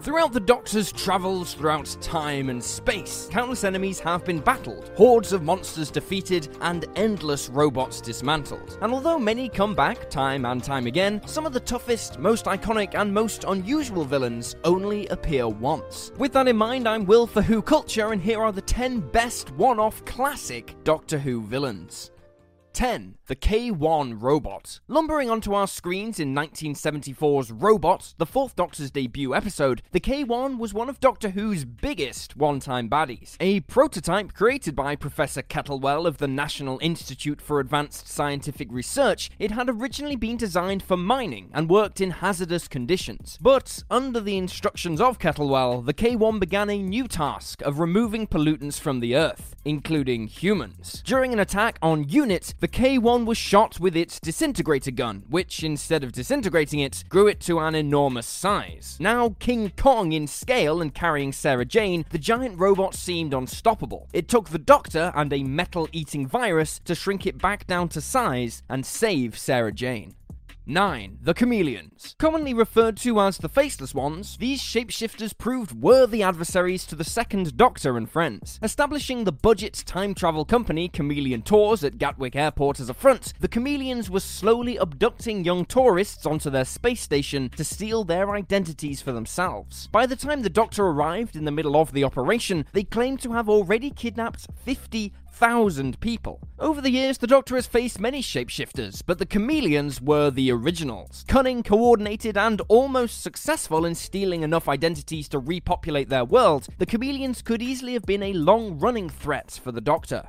Throughout the Doctor's travels throughout time and space, countless enemies have been battled, hordes of monsters defeated, and endless robots dismantled. And although many come back time and time again, some of the toughest, most iconic, and most unusual villains only appear once. With that in mind, I'm Will for Who Culture, and here are the 10 best one off classic Doctor Who villains. 10. The K1 Robot. Lumbering onto our screens in 1974's Robot, the fourth Doctor's debut episode, the K1 was one of Doctor Who's biggest one time baddies. A prototype created by Professor Kettlewell of the National Institute for Advanced Scientific Research, it had originally been designed for mining and worked in hazardous conditions. But, under the instructions of Kettlewell, the K1 began a new task of removing pollutants from the Earth, including humans. During an attack on units, the K1 was shot with its disintegrator gun, which, instead of disintegrating it, grew it to an enormous size. Now King Kong in scale and carrying Sarah Jane, the giant robot seemed unstoppable. It took the Doctor and a metal eating virus to shrink it back down to size and save Sarah Jane. 9. The Chameleons. Commonly referred to as the Faceless Ones, these shapeshifters proved worthy adversaries to the Second Doctor and friends. Establishing the budget time travel company Chameleon Tours at Gatwick Airport as a front, the Chameleons were slowly abducting young tourists onto their space station to steal their identities for themselves. By the time the Doctor arrived in the middle of the operation, they claimed to have already kidnapped 50 thousand people. Over the years, the Doctor has faced many shapeshifters, but the chameleons were the originals. Cunning, coordinated, and almost successful in stealing enough identities to repopulate their world, the chameleons could easily have been a long running threat for the Doctor.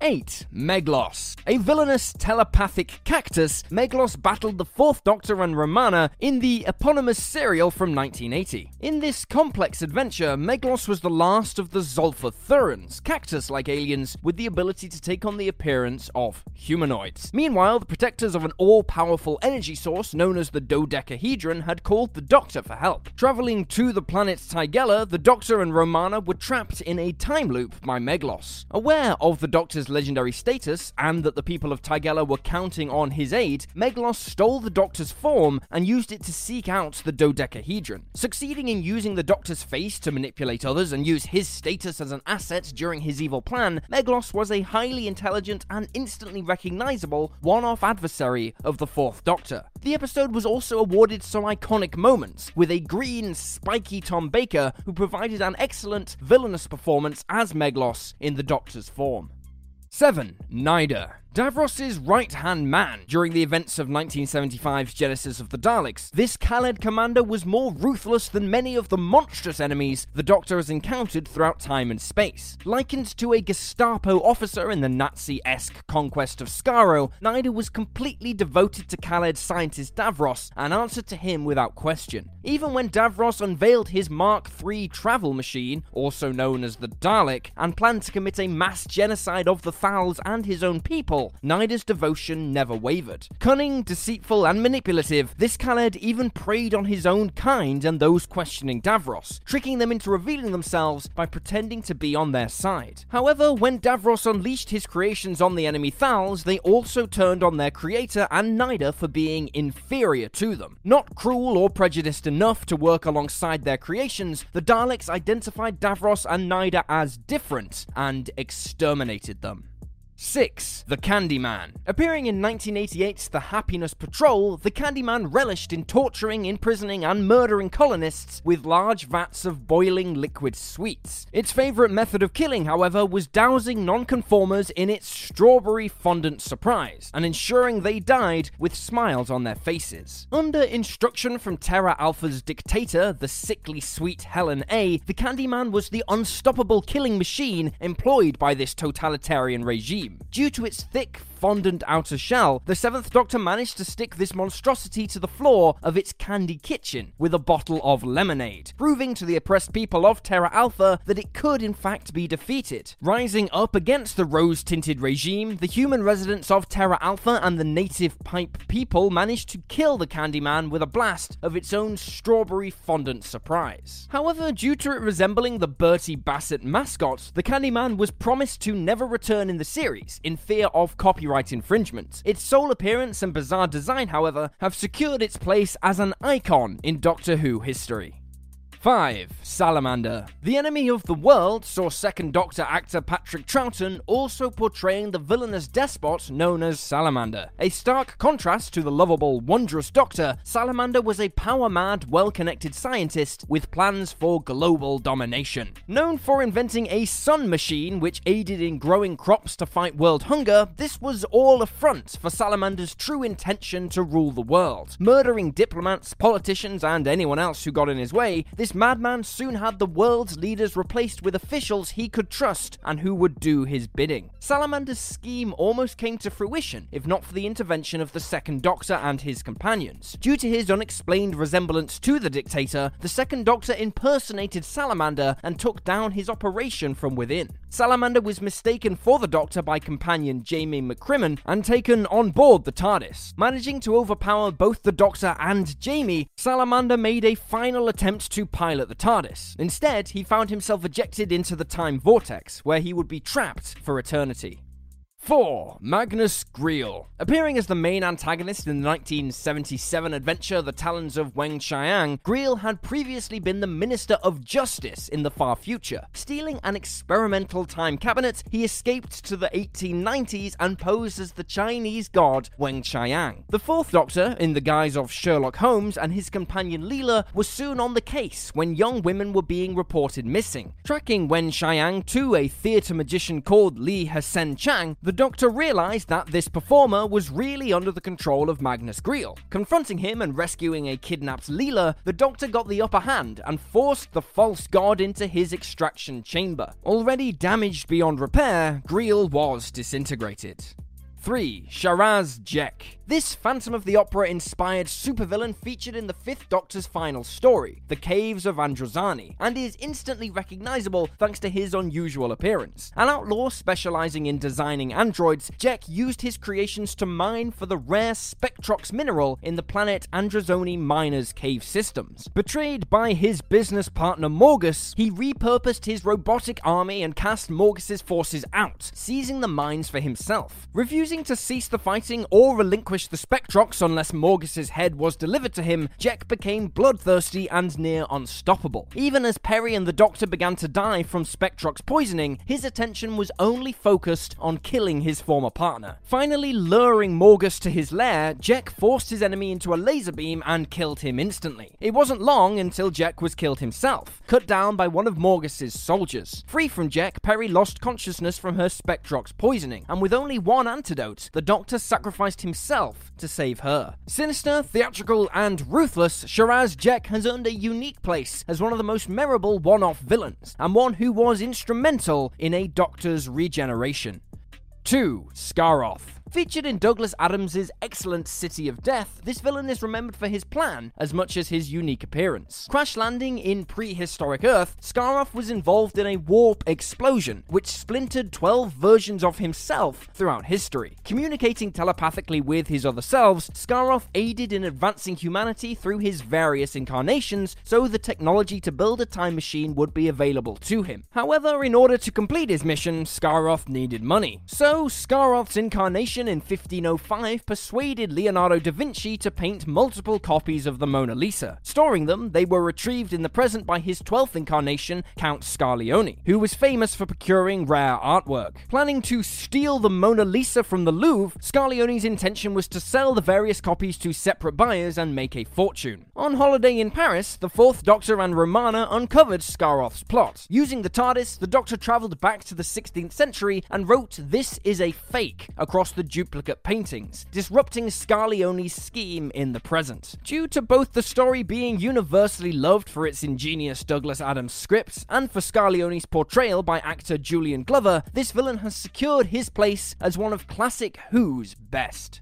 8. Meglos. A villainous telepathic cactus, Meglos battled the Fourth Doctor and Romana in the eponymous serial from 1980. In this complex adventure, Meglos was the last of the Zolfa-Thurans, cactus like aliens with the ability to take on the appearance of humanoids. Meanwhile, the protectors of an all powerful energy source known as the dodecahedron had called the Doctor for help. Traveling to the planet Tigella, the Doctor and Romana were trapped in a time loop by Meglos. Aware of the Doctor's legendary status and that the people of Tigella were counting on his aid, Meglos stole the Doctor's form and used it to seek out the dodecahedron. Succeeding in using the Doctor's face to manipulate others and use his status as an asset during his evil plan, Meglos was a highly intelligent and instantly recognizable one off adversary of the Fourth Doctor. The episode was also awarded some iconic moments, with a green, spiky Tom Baker who provided an excellent villainous performance as Meglos in the Doctor's form. 7. Nyder. Davros's right hand man during the events of 1975's Genesis of the Daleks. This Kaled commander was more ruthless than many of the monstrous enemies the Doctor has encountered throughout time and space. Likened to a Gestapo officer in the Nazi esque conquest of Skaro, Nyder was completely devoted to Kaled's scientist Davros and answered to him without question. Even when Davros unveiled his Mark III travel machine, also known as the Dalek, and planned to commit a mass genocide of the Thals and his own people, still, Nyder's devotion never wavered. Cunning, deceitful, and manipulative, this Kaled even preyed on his own kind and those questioning Davros, tricking them into revealing themselves by pretending to be on their side. However, when Davros unleashed his creations on the enemy Thals, they also turned on their creator and Nyder for being inferior to them. Not cruel or prejudiced enough to work alongside their creations, the Daleks identified Davros and Nyder as different and exterminated them. 6. The Candyman. Appearing in 1988's The Happiness Patrol, the Candyman relished in torturing, imprisoning, and murdering colonists with large vats of boiling liquid sweets. Its favourite method of killing, however, was dousing nonconformers in its strawberry fondant surprise, and ensuring they died with smiles on their faces. Under instruction from Terra Alpha's dictator, the sickly sweet Helen A., the Candyman was the unstoppable killing machine employed by this totalitarian regime. Due to its thick, fondant outer shell, the Seventh Doctor managed to stick this monstrosity to the floor of its candy kitchen with a bottle of lemonade, proving to the oppressed people of Terra Alpha that it could in fact be defeated. Rising up against the rose tinted regime, the human residents of Terra Alpha and the native pipe people managed to kill the Candyman with a blast of its own strawberry fondant surprise. However, due to it resembling the Bertie Bassett mascot, the Candyman was promised to never return in the series in fear of copyright copyright infringement. Its sole appearance and bizarre design, however, have secured its place as an icon in Doctor Who history. 5. Salamander. The Enemy of the World saw second Doctor actor Patrick Troughton also portraying the villainous despot known as Salamander. A stark contrast to the lovable, wondrous Doctor, Salamander was a power mad, well connected scientist with plans for global domination. Known for inventing a sun machine which aided in growing crops to fight world hunger, this was all a front for Salamander's true intention to rule the world. Murdering diplomats, politicians, and anyone else who got in his way, this madman soon had the world's leaders replaced with officials he could trust and who would do his bidding. Salamander's scheme almost came to fruition if not for the intervention of the Second Doctor and his companions. Due to his unexplained resemblance to the dictator, the Second Doctor impersonated Salamander and took down his operation from within. Salamander was mistaken for the Doctor by companion Jamie McCrimmon and taken on board the TARDIS. Managing to overpower both the Doctor and Jamie, Salamander made a final attempt to pilot the TARDIS. Instead, he found himself ejected into the time vortex, where he would be trapped for eternity. 4. Magnus Greel. Appearing as the main antagonist in the 1977 adventure The Talons of Weng-Chiang, Greel had previously been the Minister of Justice in the far future. Stealing an experimental time cabinet, he escaped to the 1890s and posed as the Chinese god Weng-Chiang. The Fourth Doctor, in the guise of Sherlock Holmes, and his companion Leela were soon on the case when young women were being reported missing. Tracking Weng-Chiang to a theatre magician called Li Hsien Chang, the Doctor realized that this performer was really under the control of Magnus Greel. Confronting him and rescuing a kidnapped Leela, the Doctor got the upper hand and forced the false god into his extraction chamber. Already damaged beyond repair, Greel was disintegrated. 3. Sharaz Jek. This Phantom of the Opera inspired supervillain featured in the Fifth Doctor's final story, The Caves of Androzani, and is instantly recognizable thanks to his unusual appearance. An outlaw specializing in designing androids, Jek used his creations to mine for the rare Spectrox mineral in the planet Androzani miners' cave systems. Betrayed by his business partner Morgus, he repurposed his robotic army and cast Morgus's forces out, seizing the mines for himself. Refusing to cease the fighting or relinquish the Spectrox unless Morgus's head was delivered to him, Jek became bloodthirsty and near unstoppable. Even as Peri and the Doctor began to die from Spectrox poisoning, his attention was only focused on killing his former partner. Finally luring Morgus to his lair, Jek forced his enemy into a laser beam and killed him instantly. It wasn't long until Jek was killed himself, cut down by one of Morgus's soldiers. Free from Jek, Peri lost consciousness from her Spectrox poisoning, and with only one antidote, the Doctor sacrificed himself to save her. Sinister, theatrical, and ruthless, Sharaz Jek has earned a unique place as one of the most memorable one off villains, and one who was instrumental in a Doctor's regeneration. 2. Scaroth. Featured in Douglas Adams' excellent City of Death, this villain is remembered for his plan as much as his unique appearance. Crash landing in prehistoric Earth, Scaroth was involved in a warp explosion, which splintered 12 versions of himself throughout history. Communicating telepathically with his other selves, Scaroth aided in advancing humanity through his various incarnations so the technology to build a time machine would be available to him. However, in order to complete his mission, Scaroth needed money. So, Scaroth's incarnation in 1505 persuaded Leonardo da Vinci to paint multiple copies of the Mona Lisa. Storing them, they were retrieved in the present by his 12th incarnation, Count Scarlioni, who was famous for procuring rare artwork. Planning to steal the Mona Lisa from the Louvre, Scarlioni's intention was to sell the various copies to separate buyers and make a fortune. On holiday in Paris, the Fourth Doctor and Romana uncovered Scaroth's plot. Using the TARDIS, the Doctor travelled back to the 16th century and wrote This is a fake across the duplicate paintings, disrupting Scarlioni's scheme in the present. Due to both the story being universally loved for its ingenious Douglas Adams script and for Scarlioni's portrayal by actor Julian Glover, this villain has secured his place as one of classic Who's best.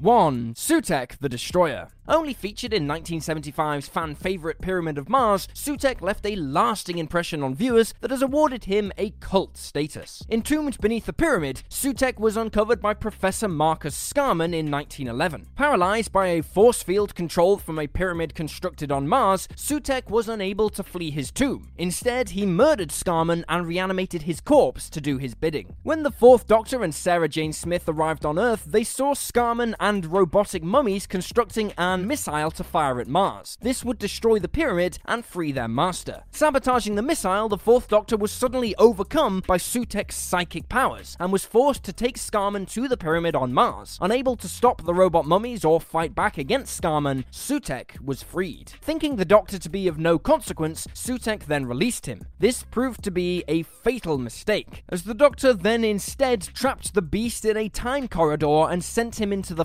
1. Sutekh the Destroyer. Only featured in 1975's fan favourite Pyramid of Mars, Sutekh left a lasting impression on viewers that has awarded him a cult status. Entombed beneath the pyramid, Sutekh was uncovered by Professor Marcus Scarman in 1911. Paralyzed by a force field controlled from a pyramid constructed on Mars, Sutekh was unable to flee his tomb. Instead, he murdered Scarman and reanimated his corpse to do his bidding. When the Fourth Doctor and Sarah Jane Smith arrived on Earth, they saw Scarman and robotic mummies constructing an missile to fire at Mars. This would destroy the pyramid and free their master. Sabotaging the missile, the Fourth Doctor was suddenly overcome by Sutekh's psychic powers and was forced to take Scarman to the pyramid on Mars. Unable to stop the robot mummies or fight back against Scarman, Sutekh was freed. Thinking the Doctor to be of no consequence, Sutekh then released him. This proved to be a fatal mistake, as the Doctor then instead trapped the beast in a time corridor and sent him into the